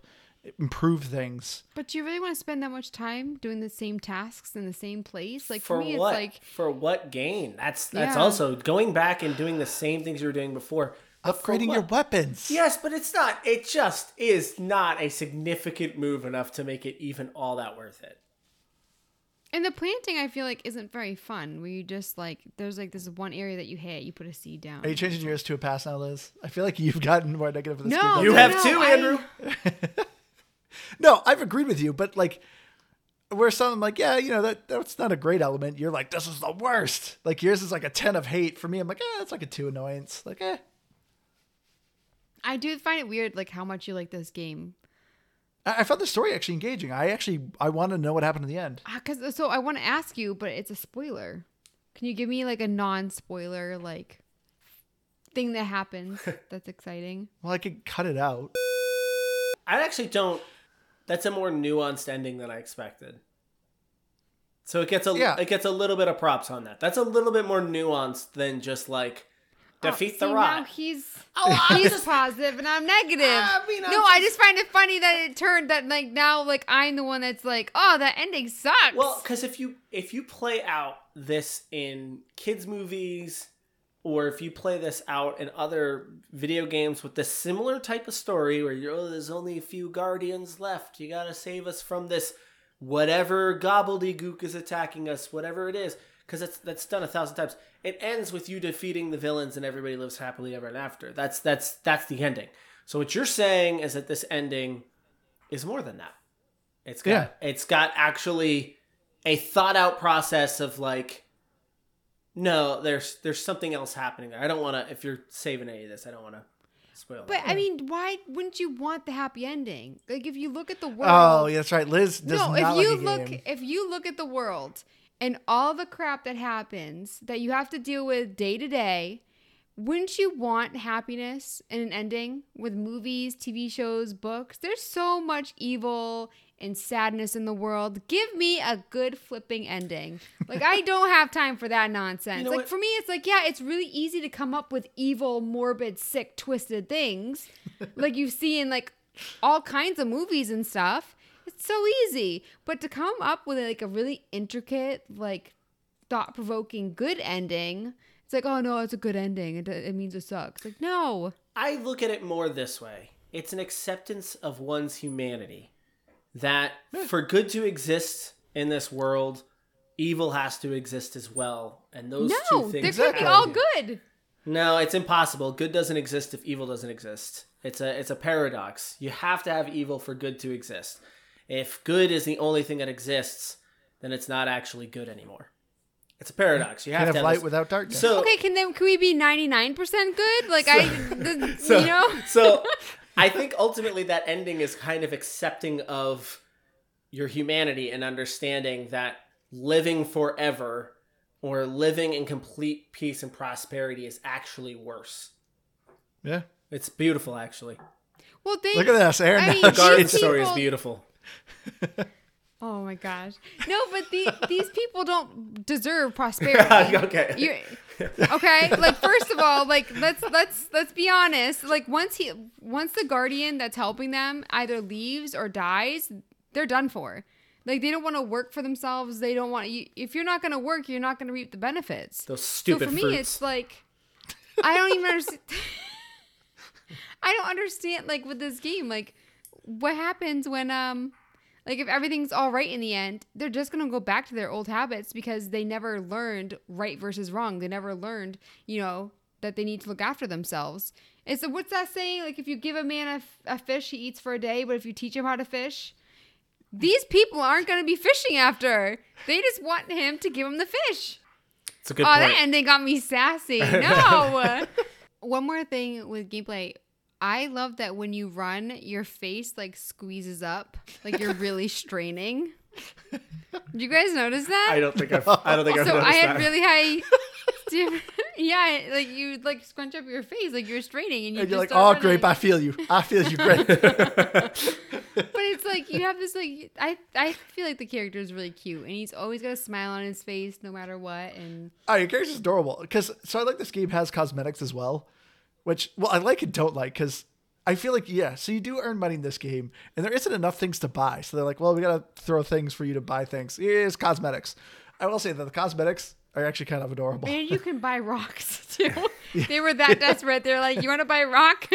improve things. But do you really want to spend that much time doing the same tasks in the same place? Like for for, me, what? it's like for what gain? That's that's Yeah. also going back and doing the same things you were doing before. But upgrading your weapons. Yes, but it's not. It just is not a significant move enough to make it even all that worth it. And the planting. I feel like isn't very fun. Where you just like there's like this one area that you hit, you put a seed down. Are you changing yours to a pass now, Liz? I feel like you've gotten more negative for this No, game. You no, have no, too, I- Andrew. No, I've agreed with you, but like where some I'm like, yeah, you know, that that's not a great element. You're like, this is the worst. Like yours is like a ten of hate. For me, I'm like, eh, it's like a two annoyance. Like, eh. I do find it weird, like how much you like this game. I, I found the story actually engaging. I actually I want to know what happened in the end. Ah, because uh, so I want to ask you, but it's a spoiler. Can you give me like a non-spoiler like thing that happens that's exciting? Well, I could cut it out. I actually don't. That's a more nuanced ending than I expected. So it gets a Yeah. it gets a little bit of props on that. That's a little bit more nuanced than just like defeat Oh, the see, rot. Now he's Oh, I'm he's just- positive and I'm negative. I mean, I'm no, I just find it funny that it turned that like now like I'm the one that's like, oh, that ending sucks. Well, because if you if you play out this in kids movies, or if you play this out in other video games with this similar type of story, where you're oh, there's only a few guardians left, you gotta save us from this whatever gobbledygook is attacking us, whatever it is, because that's that's done a thousand times. It ends with you defeating the villains and everybody lives happily ever after. That's that's that's the ending. So what you're saying is that this ending is more than that. It's got Yeah. it's got actually a thought out process of like no, there's there's something else happening there. I don't want to if you're saving any of this, I don't want to spoil but it. I mean, why wouldn't you want the happy ending? Like if you look at the world. Oh, yeah, that's right. Liz does no, not if like you a look game. if you look at the world and all the crap that happens that you have to deal with day to day wouldn't you want happiness in an ending with movies, TV shows, books? There's so much evil and sadness in the world. Give me a good flipping ending. Like I don't have time for that nonsense. You know like what? for me it's like yeah, it's really easy to come up with evil, morbid, sick, twisted things like you see in like all kinds of movies and stuff. It's so easy. But to come up with like a really intricate, like thought provoking good ending, it's like, oh no, it's a good ending. It, it means it sucks. Like, no. I look at it more this way it's an acceptance of one's humanity. That hmm. for good to exist in this world, evil has to exist as well. And those No, two things could be have all good. No, it's impossible. Good doesn't exist if evil doesn't exist. It's a it's a paradox. You have to have evil for good to exist. If good is the only thing that exists, then it's not actually good anymore. It's a paradox. You have Can't to have have light this- without darkness. So Okay, can then can we be ninety nine percent good? Like I, the, so, you know, so I think ultimately that ending is kind of accepting of your humanity and understanding that living forever or living in complete peace and prosperity is actually worse. yeah. It's beautiful, actually. well, they Look at this, Aaron. I mean, now these Garden she's- story is beautiful. Oh my gosh, no, but the, these people don't deserve prosperity. okay. You, okay, like first of all, like let's let's let's be honest. Like once he once the guardian that's helping them either leaves or dies, they're done for. Like they don't want to work for themselves. They don't want you. If you're not going to work, you're not going to reap the benefits. Those stupid so for me, fruits. it's like I don't even understand. I don't understand like with this game, like what happens when um like if everything's all right in the end, they're just gonna go back to their old habits because they never learned right versus wrong. They never learned, you know, that they need to look after themselves. And so what's that saying? Like if you give a man a, f- a fish, he eats for a day, but if you teach him how to fish, these people aren't gonna be fishing after. They just want him to give them the fish. It's a good oh, point. that ending got me sassy. No. One more thing with gameplay. I love that when you run, your face like squeezes up, like you're really straining. Did you guys notice that? I don't think I've, I don't think I've so noticed I had that. really high. Yeah, like you like scrunch up your face, like you're straining, and you And you're like, just start oh, grape, I feel you. I feel you, grape. But it's like you have this like I I feel like the character is really cute, and he's always got a smile on his face no matter what, and oh, your character's adorable. Because so I like this game has cosmetics as well, which well I like and don't like because I feel like yeah. So you do earn money in this game, and there isn't enough things to buy. So they're like, well, we gotta throw things for you to buy things. Here's cosmetics. I will say that the cosmetics are actually kind of adorable. and you can buy rocks too. They were that desperate. They're like, you want to buy a rock?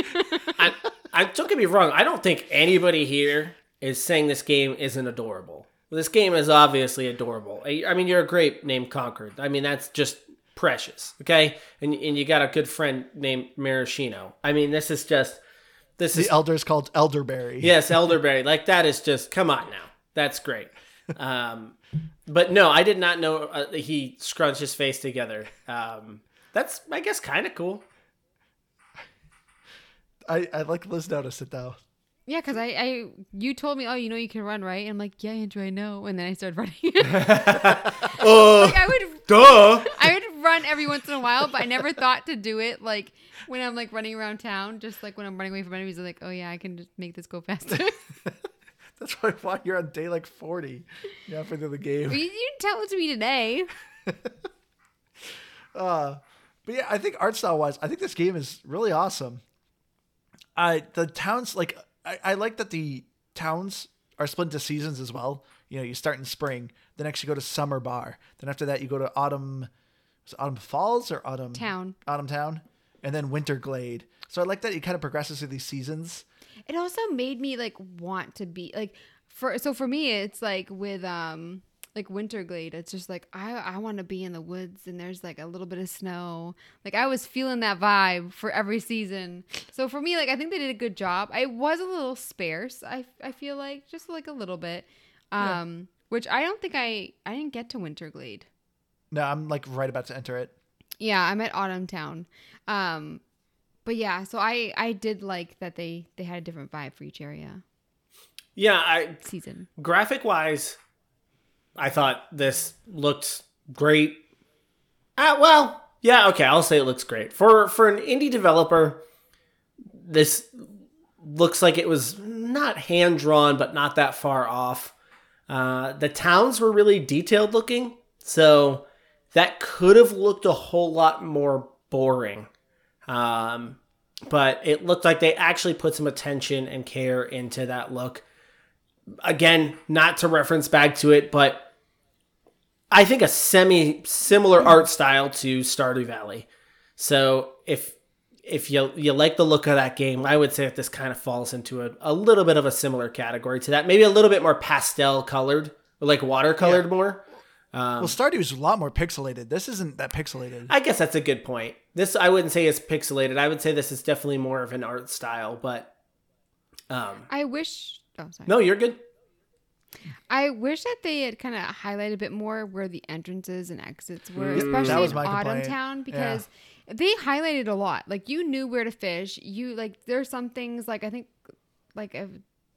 I, I don't get me wrong. I don't think anybody here is saying this game isn't adorable. This game is obviously adorable. I, I mean, you're a great name, Concord. I mean, that's just precious. Okay, and and you got a good friend named Maraschino. I mean, this is just this is the elder is called elderberry. yes, elderberry. Like that is just come on now. That's great. Um, but no, I did not know uh, that he scrunched his face together. Um, that's I guess kind of cool. I, I like Liz noticed it though. Yeah, because I, I, you told me, oh, you know, you can run, right? And I'm like, yeah, Andrew, I know. And then I started running. Oh, like I would, duh. I would run every once in a while, but I never thought to do it like when I'm like running around town. Just like when I'm running away from enemies, I'm like, oh yeah, I can just make this go faster. That's why why you're on day like forty. Yeah, for the game. you, you didn't tell it to me today. Uh, but yeah, I think art style wise, I think this game is really awesome. I the towns like I, I like that the towns are split into seasons as well. You know, you start in spring, then next you go to summer bar, then after that you go to autumn. Was autumn falls or autumn Town. Autumn town, and then winter glade. So I like that it kind of progresses through these seasons. it also made me like want to be like for so for me it's like with um like winterglade it's just like i i want to be in the woods and there's like a little bit of snow. Like i was feeling that vibe for every season. So for me like i think they did a good job. I was a little sparse i i feel like just like a little bit. Um which i don't think i i didn't get to winterglade No, I'm like right about to enter it. yeah i'm at autumn town. Um but yeah so i i did like that they they had a different vibe for each area. Yeah, I season. graphic wise, I thought this looked great. Ah, well, Yeah, okay, I'll say it looks great. For for an indie developer, this looks like it was not hand drawn, but not that far off. Uh, the towns were really detailed looking, so that could have looked a whole lot more boring. Um, but it looked like they actually put some attention and care into that look. Again, not to reference back to it, but I think a semi similar art style to Stardew Valley. So if if you you like the look of that game, I would say that this kind of falls into a, a little bit of a similar category to that. Maybe a little bit more pastel colored, like watercolored Yeah. more. Um, well, Stardew is a lot more pixelated. This isn't that pixelated. I guess that's a good point. This I wouldn't say is pixelated. I would say this is definitely more of an art style, but um I wish. Oh, sorry. no, you're good. I wish that they had kind of highlighted a bit more where the entrances and exits were, Mm. Especially in Autumn complaint. Town, because they highlighted a lot. Like you knew where to fish. You like there's some things like I think like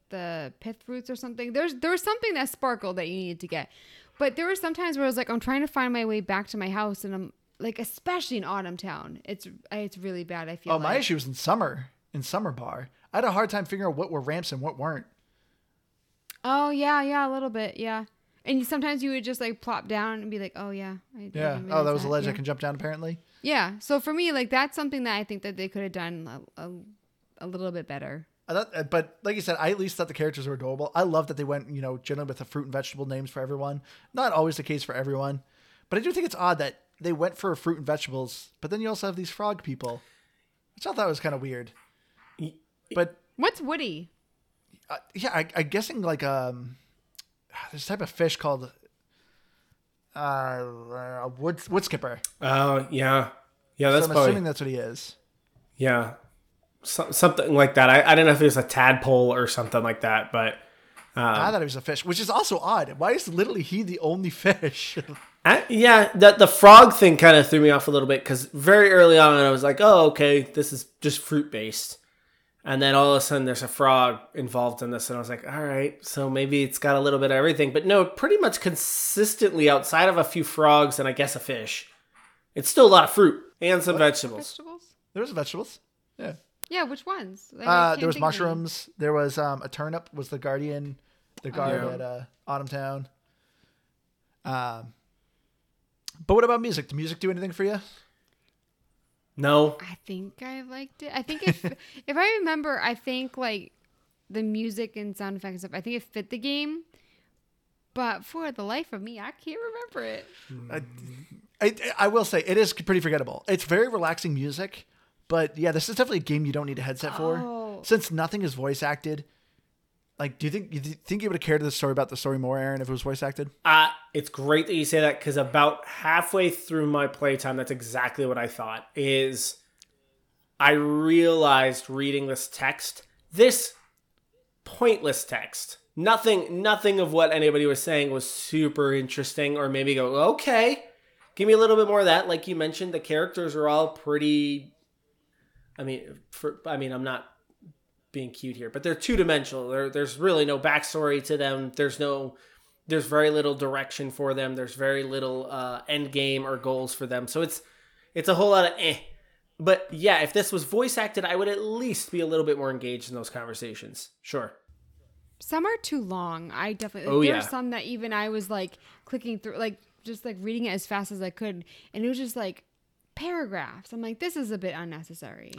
the pith roots or something. There's there was something that sparkled that you needed to get. But there were some times where I was like, I'm trying to find my way back to my house, and I'm like, especially in Autumn Town, it's it's really bad. I feel. oh, my issue was in summer. In summer bar, I had a hard time figuring out what were ramps and what weren't. Oh yeah, yeah, a little bit, yeah. And sometimes you would just like plop down and be like, oh yeah, I, I Yeah. didn't Oh, that realize was a ledge yeah. I can jump down. Apparently. Yeah. So for me, like that's something that I think that they could have done a, a, a little bit better. I thought, uh, but like you said, I at least thought the characters were adorable. I love that they went, you know, generally with the fruit and vegetable names for everyone. Not always the case for everyone, but I do think it's odd that they went for fruit and vegetables, but then you also have these frog people, which I thought was kind of weird. But What's Woody? Uh, yeah, I, I'm guessing like um, there's a type of fish called uh, a wood wood skipper. Oh yeah, yeah. So That's I'm probably assuming that's what he is. yeah, so, something like that. I, I don't know if it was a tadpole or something like that, but I thought it was a fish, which is also odd. Why is literally he the only fish? I, yeah, the the frog thing kind of threw me off a little bit because very early on I was like, oh okay, this is just fruit based, and then all of a sudden there's a frog involved in this, and I was like, all right, so maybe it's got a little bit of everything, but no, pretty much consistently outside of a few frogs and I guess a fish, it's still a lot of fruit and some vegetables. Vegetables? there was vegetables. Yeah. Yeah, which ones? Like, Uh, there was think of any. mushrooms. There was um, a turnip. Was the guardian, the guard Yeah. at uh, Autumn Town. Um, but what about music? Did music do anything for you? No, I think I liked it. I think if if I remember, I think like the music and sound effects and stuff. I think it fit the game. But for the life of me, I can't remember it. I, I will say it is pretty forgettable. It's very relaxing music, but yeah, this is definitely a game you don't need a headset for, Oh. since nothing is voice acted. Like, do you think you think you would have cared the story about the story more, Aaron, if it was voice acted? Uh, it's great that you say that because about halfway through my playtime, that's exactly what I thought. Is I realized reading this text, this pointless text, nothing, nothing of what anybody was saying was super interesting, or maybe go, okay, give me a little bit more of that. Like you mentioned, the characters are all pretty. I mean, for I mean, I'm not being cute here, but they're two dimensional. There, there's really no backstory to them. There's no, there's very little direction for them. There's very little uh, end game or goals for them. So it's, it's a whole lot of eh. But yeah, if this was voice acted, I would at least be a little bit more engaged in those conversations. Sure. Some are too long. I definitely. Oh, there yeah. are some that even I was like clicking through, like just like reading it as fast as I could, and it was just like paragraphs. I'm like, this is a bit unnecessary.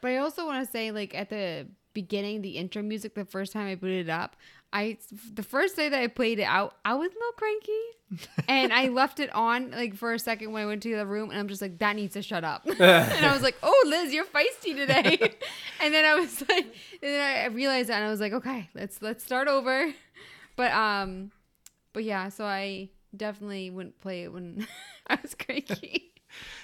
But I also want to say, like at the beginning, the intro music, the first time I booted it up, I the first day that I played it out, I was a little cranky, and I left it on like for a second when I went to the room, and I'm just like, that needs to shut up. and I was like, oh, Liz, you're feisty today. and then I was like, and then I realized that, and I was like, okay, let's let's start over. But um, but yeah, so I definitely wouldn't play it when I was cranky.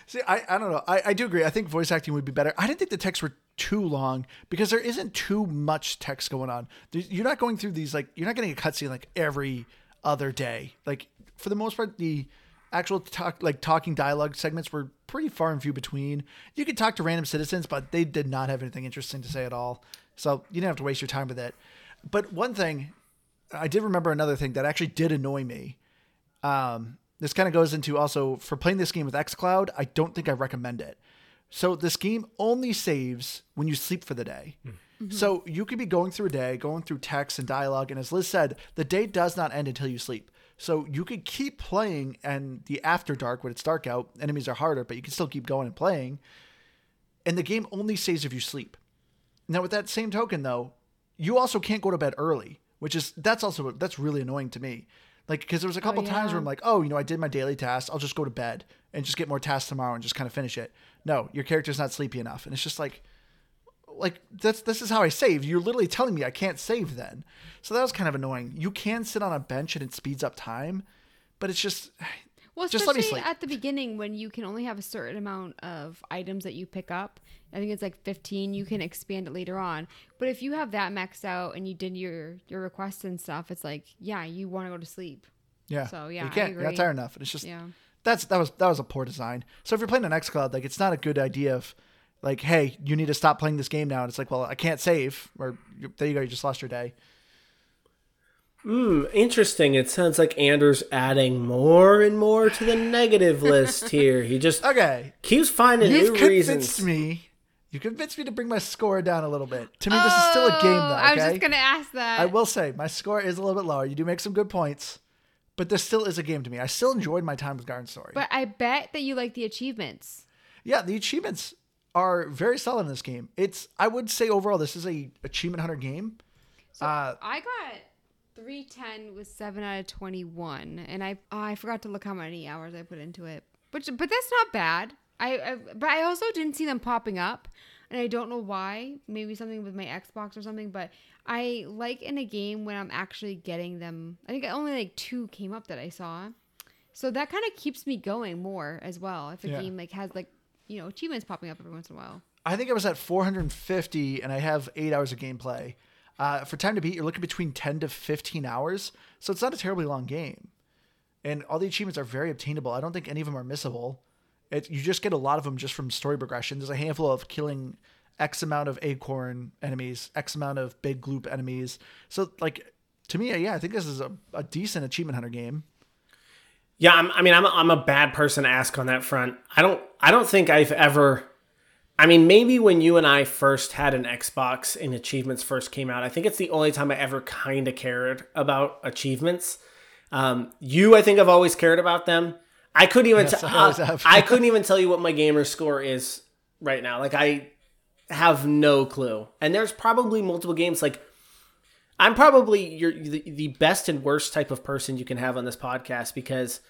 See, I, I don't know. I, I do agree. I think voice acting would be better. I didn't think the texts were too long because there isn't too much text going on. There's, you're not going through these like you're not getting a cutscene like every other day. Like for the most part, the actual talk like talking dialogue segments were pretty far and few between. You could talk to random citizens, but they did not have anything interesting to say at all. So you didn't have to waste your time with it. But one thing, I did remember another thing that actually did annoy me. Um, this kind of goes into also for playing this game with xCloud. I don't think I recommend it. So this game only saves when you sleep for the day. Hmm. Mm-hmm. So you could be going through a day, going through text and dialogue, and as Liz said, the day does not end until you sleep. So you could keep playing, and the after dark when it's dark out, enemies are harder, but you can still keep going and playing. And the game only saves if you sleep. Now, with that same token, though, you also can't go to bed early, which is that's also that's really annoying to me. Like, because there was a oh, couple times yeah. where I'm like, oh, you know, I did my daily tasks. I'll just go to bed and just get more tasks tomorrow and just kind of finish it. No, your character's not sleepy enough, and it's just like, like that's this is how I save. You're literally telling me I can't save then. So that was kind of annoying. You can sit on a bench and it speeds up time, but it's just Well, Just let me especially sleep. at the beginning when you can only have a certain amount of items that you pick up. I think it's like 15. You can expand it later on. But if you have that maxed out and you did your your requests and stuff, it's like, yeah, you want to go to sleep. yeah. So, yeah, you I can't. You're not tired enough. And it's just Yeah. that's that was that was a poor design. So if you're playing on XCloud, like it's not a good idea of like, hey, you need to stop playing this game now. And it's like, well, I can't save, or there you go, you just lost your day. Hmm, interesting. It sounds like Anders adding more and more to the negative list here. He just Okay, keeps finding you've new convinced reasons. me. You convinced me to bring my score down a little bit. To me, this is still a game, though. Oh, I was just gonna ask that. I will say my score is a little bit lower. You do make some good points, but this still is a game to me. I still enjoyed my time with Garden Story. But I bet that you like the achievements. yeah, the achievements are very solid in this game. It's I would say overall this is a achievement hunter game. So Uh, I got 310 with 7 out of 21 and I oh, I forgot to look how many hours I put into it. But but that's not bad. I, I but I also didn't see them popping up and I don't know why. Maybe something with my Xbox or something, but I like in a game when I'm actually getting them. I think only like 2 came up that I saw. So that kind of keeps me going more as well. If a Yeah. game like has like, you know, achievements popping up every once in a while. I think I was at 450 and I have eight hours of gameplay. Uh, for time to beat, you're looking between 10 to 15 hours, so it's not a terribly long game. And all the achievements are very obtainable. I don't think any of them are missable. It, you just get a lot of them just from story progression. There's a handful of killing X amount of acorn enemies, X amount of big gloop enemies. So, like, to me, yeah, I think this is a, a decent achievement hunter game. Yeah, I'm, I mean, I'm a, I'm a bad person to ask on that front. I don't I don't think I've ever. I mean, maybe when you and I first had an Xbox and achievements first came out, I think it's the only time I ever kind of cared about achievements. Um, you, I think, I've always cared about them. I couldn't even. Yes, t- I uh. I couldn't even tell you what my gamer score is right now. Like I have no clue. And there's probably multiple games. Like I'm probably your the, the best and worst type of person you can have on this podcast because,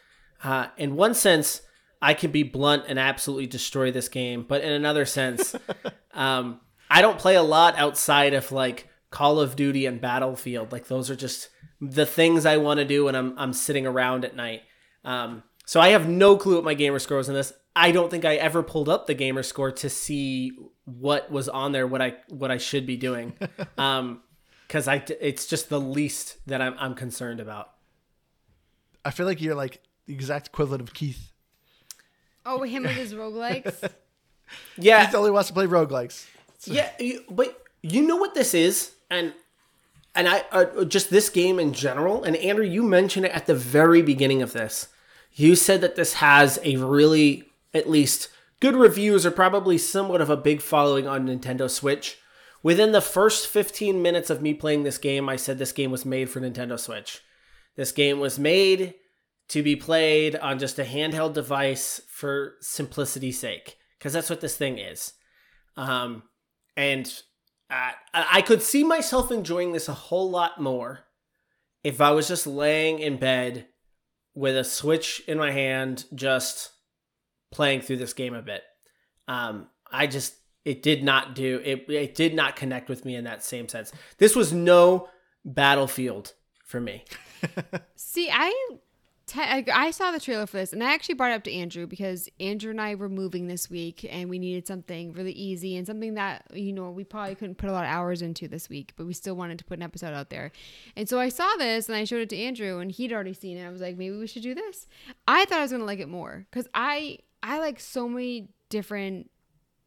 uh, in one sense, I can be blunt and absolutely destroy this game, but in another sense, um, I don't play a lot outside of like Call of Duty and Battlefield. Like those are just the things I want to do when I'm I'm sitting around at night. Um, so I have no clue what my gamer score is in this. I don't think I ever pulled up the gamer score to see what was on there, what I what I should be doing. Um, because I it's just the least that I'm I'm concerned about. I feel like you're like the exact equivalent of Keith. Oh, him with his roguelikes. Yeah, Keith only wants to play roguelikes. yeah, you, but you know what this is, and and I uh, just this game in general. And Andrew, you mentioned it at the very beginning of this. You said that this has a really, at least, good reviews, or probably somewhat of a big following on Nintendo Switch. Within the first 15 minutes of me playing this game, I said this game was made for Nintendo Switch. This game was made to be played on just a handheld device for simplicity's sake, because that's what this thing is. Um, and I I could see myself enjoying this a whole lot more if I was just laying in bed with a Switch in my hand, just playing through this game a bit. Um, I just it did not do it. It did not connect with me in that same sense. This was no battlefield for me. See, I, te- I saw the trailer for this, and I actually brought it up to Andrew because Andrew and I were moving this week, and we needed something really easy and something that you know we probably couldn't put a lot of hours into this week, but we still wanted to put an episode out there. And so I saw this, and I showed it to Andrew, and he'd already seen it. I was like, maybe we should do this. I thought I was gonna like it more because I I like so many different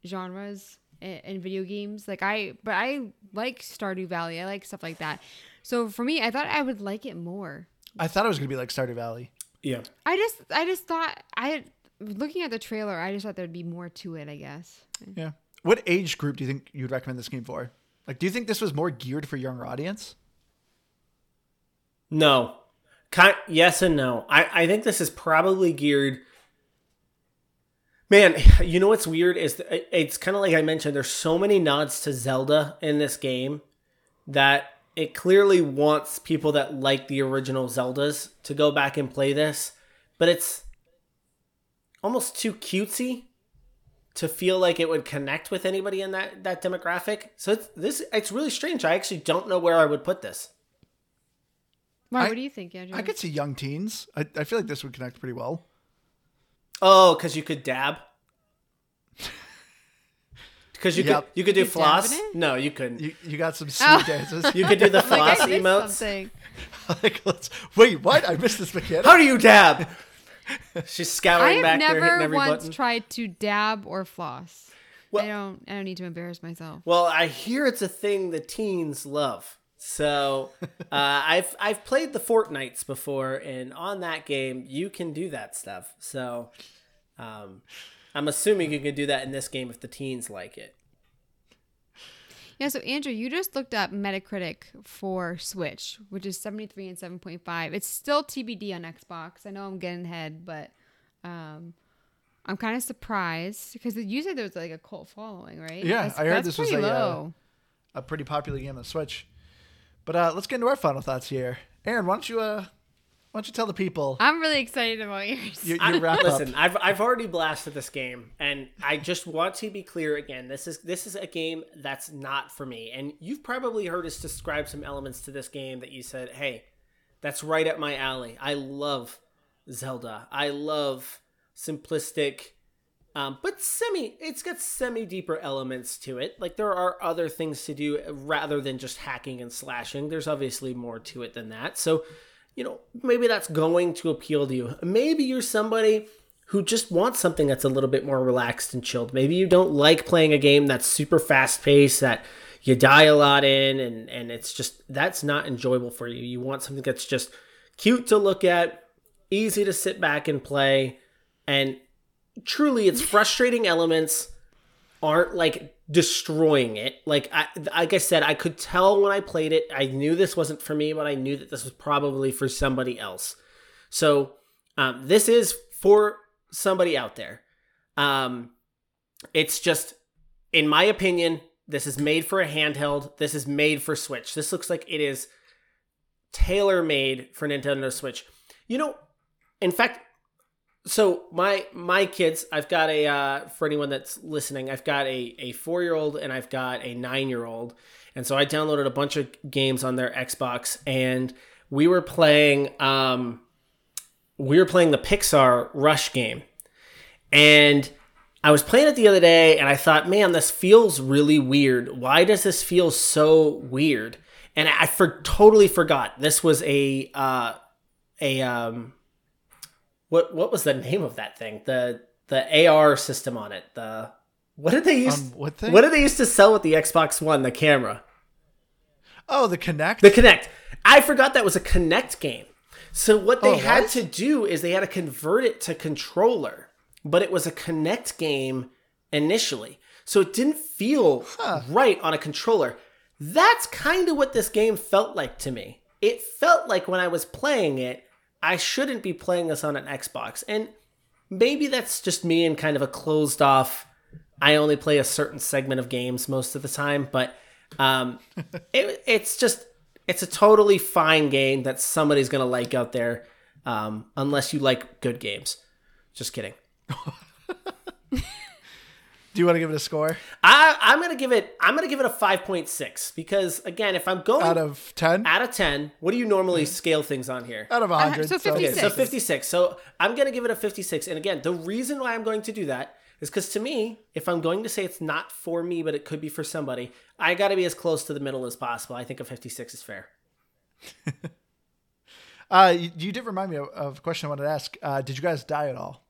genres in, in video games. Like I, but I like Stardew Valley. I like stuff like that. So for me, I thought I would like it more. I thought it was gonna be like Stardew Valley. Yeah. I just I just thought I looking at the trailer, I just thought there'd be more to it. I guess. Yeah. What age group do you think you'd recommend this game for? Like, do you think this was more geared for younger audience? No. Kind, yes and no. I, I think this is probably geared. Man, you know what's weird is that it's kind of like I mentioned. There's so many nods to Zelda in this game that it clearly wants people that like the original Zeldas to go back and play this, but it's almost too cutesy to feel like it would connect with anybody in that that demographic. So it's this it's really strange. I actually don't know where I would put this. Mark, I- what do you think, Andrew? I could see young teens. I, I feel like this would connect pretty well. Oh, because you could dab. Because you Yep. could you could do You floss. in it? No, you couldn't. You, You, you got some sweet Oh. dances. could do the like floss I missed emotes. something. like, let's wait. What? I missed this mechanic. How do you dab? She's scouring have back there, hitting never every once button. tried to dab or floss. Well- I don't. I don't need to embarrass myself. Well, I hear it's a thing the teens love. So uh, I've I've played the Fortnites before, and on that game you can do that stuff. So um, I'm assuming you can do that in this game if the teens like it. Yeah, so Andrew, you just looked up Metacritic for Switch, which is 73 and 7.5. It's still TBD on Xbox. I know I'm getting ahead, but um, I'm kind of surprised because you said there was like a cult following, right? Yeah, I heard this was pretty a, uh, low. A pretty popular game on Switch. But uh, let's get into our final thoughts here. Aaron, why don't you uh, why don't you tell the people I'm really excited about yours. your, I- your wrap listen, up? I've I've already blasted this game, and I just want to be clear again. This is this is a game that's not for me. And you've probably heard us describe some elements to this game that you said, "Hey, that's right up my alley." I love Zelda. I love simplistic, um, but semi. It's got semi deeper elements to it. Like there are other things to do rather than just hacking and slashing. There's obviously more to it than that. So you know, maybe that's going to appeal to you. Maybe you're somebody who just wants something that's a little bit more relaxed and chilled. Maybe you don't like playing a game that's super fast paced, that you die a lot in, and, and it's just, that's not enjoyable for you. You want something that's just cute to look at, easy to sit back and play, and truly its frustrating elements aren't like destroying it. Like I like I said, I could tell when I played it. I knew this wasn't for me, but I knew that this was probably for somebody else. So um, this is for somebody out there. Um, it's just, in my opinion, this is made for a handheld. This is made for Switch. This looks like it is tailor made for Nintendo Switch. You know, in fact, so my my kids i've got a uh, for anyone that's listening i've got a, a four year old and i've got a nine year old and so i downloaded a bunch of games on their xbox and we were playing um we were playing the pixar rush game. And i was playing it the other day and i thought man this feels really weird. Why does this feel so weird? And i for totally forgot. This was a uh a um what what was the name of that thing? The the AR system on it. The what did they use? Um, what thing? What did they used to sell with the Xbox One? The camera, Oh, the Kinect. the Kinect. I forgot that was a Kinect game. So what they Oh, had was? to do is they had to convert it to controller, but it was a Kinect game initially, so it didn't feel right on a controller. That's kind of what this game felt like to me. It felt like when I was playing it, I shouldn't be playing this on an Xbox. And maybe that's just me and kind of a closed off, I only play a certain segment of games most of the time, but um, it, it's just, it's a totally fine game that somebody's going to like out there, um, unless you like good games. Just kidding. Do you want to give it a score I, I'm gonna give it. I'm gonna give it a 5.6 because again, if I'm going out of ten? out of 10, what do you normally scale things on here? Out of Uh, hundred. so 56. Okay, so 56. So I'm going to give it a 56. And again, the reason why I'm going to do that is because to me, if I'm going to say it's not for me, but it could be for somebody, I got to be as close to the middle as possible. I think a 56 is fair. Uh, you, you did remind me of, of a question I wanted to ask. Uh, did you guys die at all?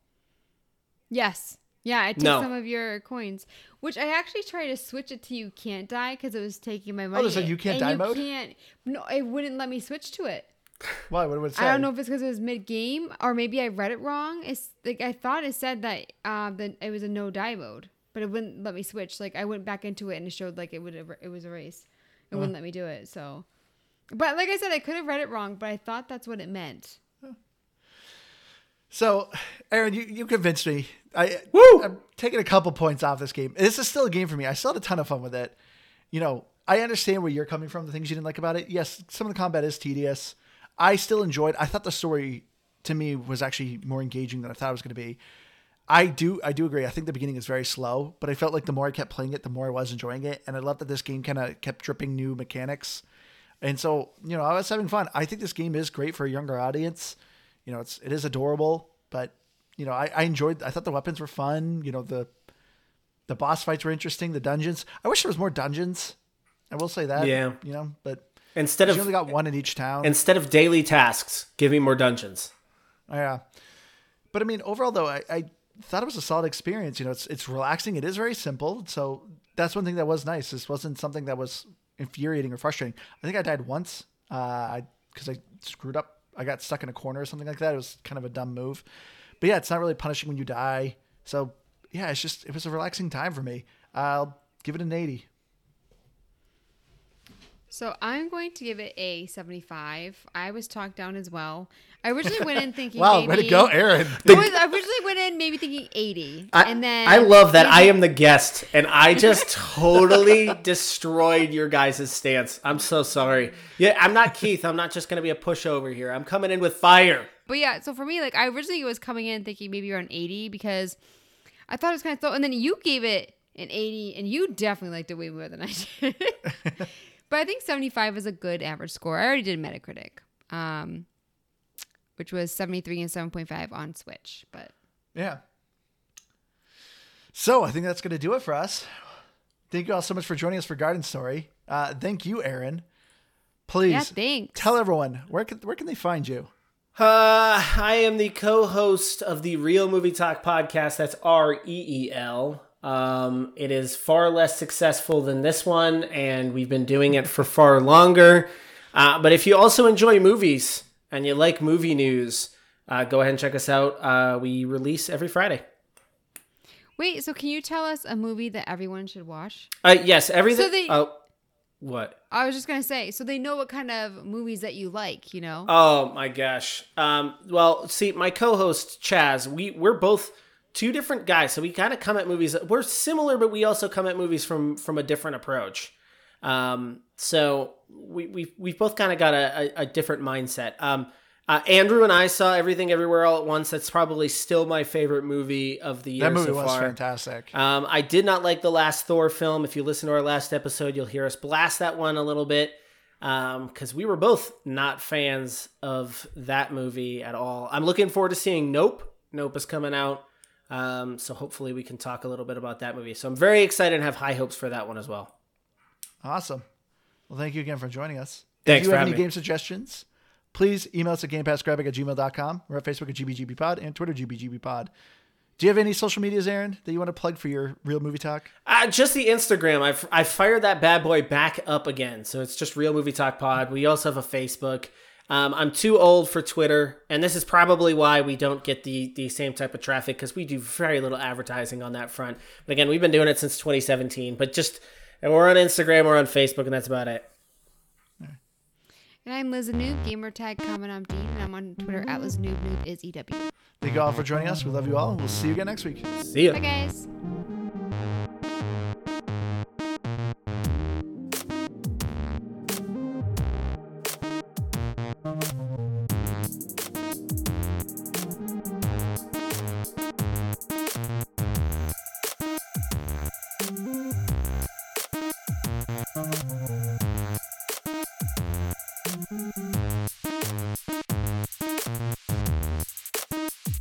Yes. Yeah, I took No. some of your coins, which I actually tried to switch it to you can't die because it was taking my money. there's a you can't and die you mode? Can't. No, it wouldn't let me switch to it. Why? What would it say? I don't know if it's because it was mid game or maybe I read it wrong. It's like I thought it said that uh, that it was a no die mode, but it wouldn't let me switch. Like I went back into it and it showed like it would it was a race. It wouldn't let me do it. So, but like I said, I could have read it wrong, but I thought that's what it meant. So, Aaron, you, you convinced me. I, Woo! I'm taking a couple points off this game. This is still a game for me. I still had a ton of fun with it. You know, I understand where you're coming from, the things you didn't like about it. Yes, some of the combat is tedious. I still enjoyed. I thought the story to me was actually more engaging than I thought it was going to be. I do, I do agree. I think the beginning is very slow, but I felt like the more I kept playing it, the more I was enjoying it, and I love that this game kind of kept dripping new mechanics. And so, you know, I was having fun. I think this game is great for a younger audience. You know, it's it is adorable, but you know, I, I enjoyed. I thought the weapons were fun. You know, the the boss fights were interesting. The dungeons. I wish there was more dungeons. I will say that. Yeah. You know, but Instead you of only got one in each town. instead of daily tasks, give me more dungeons. Yeah. But I mean, overall though, I, I thought it was a solid experience. You know, it's it's relaxing. It is very simple. So that's one thing that was nice. This wasn't something that was infuriating or frustrating. I think I died once. Uh, I because I screwed up. I got stuck in a corner or something like that. It was kind of a dumb move. But yeah, it's not really punishing when you die. So yeah, it's just it was a relaxing time for me. I'll give it an eighty. So I'm going to give it a 75. I was talked down as well. I originally went in thinking Wow, maybe, way to go, Aaron. I, was, I originally went in maybe thinking 80, I, and then I love that I am the guest and I just totally destroyed your guys' stance. I'm so sorry. Yeah, I'm not Keith. I'm not just going to be a pushover here. I'm coming in with fire. But yeah, so for me, like I originally was coming in thinking maybe around 80 because I thought it was kind of slow, and then you gave it an 80, and you definitely liked it way more than I did. but I think 75 is a good average score. I already did Metacritic, um, which was 73 and 7.5 on Switch. But Yeah. So I think that's going to do it for us. Thank you all so much for joining us for Garden Story. Uh, thank you, Aaron. Please yeah, thanks. tell everyone where can where can they find you? Uh, I am the co-host of the Reel Movie Talk podcast. That's R E E L. Um, it is far less successful than this one, and we've been doing it for far longer. Uh, but if you also enjoy movies and you like movie news, uh, go ahead and check us out. Uh, we release every Friday. Wait, so can you tell us a movie that everyone should watch? Uh, yes, everything. So they- oh, what? I was just gonna say, so they know what kind of movies that you like, you know? Oh my gosh. Um, well, see, my co-host Chaz, we we're both two different guys, so we kind of come at movies. We're similar, but we also come at movies from from a different approach. Um, so we we we've both kind of got a, a, a different mindset. Um, uh, Andrew and I saw Everything Everywhere All at Once. That's probably still my favorite movie of the year That movie so was far. fantastic. Um, I did not like the last Thor film. If you listen to our last episode, you'll hear us blast that one a little bit because we were both not fans of that movie at all. I'm looking forward to seeing Nope. Nope is coming out. Um, so hopefully we can talk a little bit about that movie. So I'm very excited and have high hopes for that one as well. Awesome. Well, thank you again for joining us. Thanks if you for have any me. game suggestions, please email us at gamepassgraphic at gmail.com. We're at Facebook at GBGBpod and Twitter GBGBpod. Do you have any social medias, Aaron, that you want to plug for your reel movie talk? Uh, just the Instagram. I've I fired that bad boy back up again. So it's just Reel Movie Talk Pod. We also have a Facebook. Um, I'm too old for Twitter, and this is probably why we don't get the the same type of traffic because we do very little advertising on that front. But again, we've been doing it since 2017. But just and we're on Instagram, we're on Facebook, and that's about it. And I'm Liz Noob, gamertag tag comment on Dean, and I'm on Twitter at Liz Noob. Noob is EW. Thank you all for joining us. We love you all. We'll see you again next week. See ya. Bye, guys.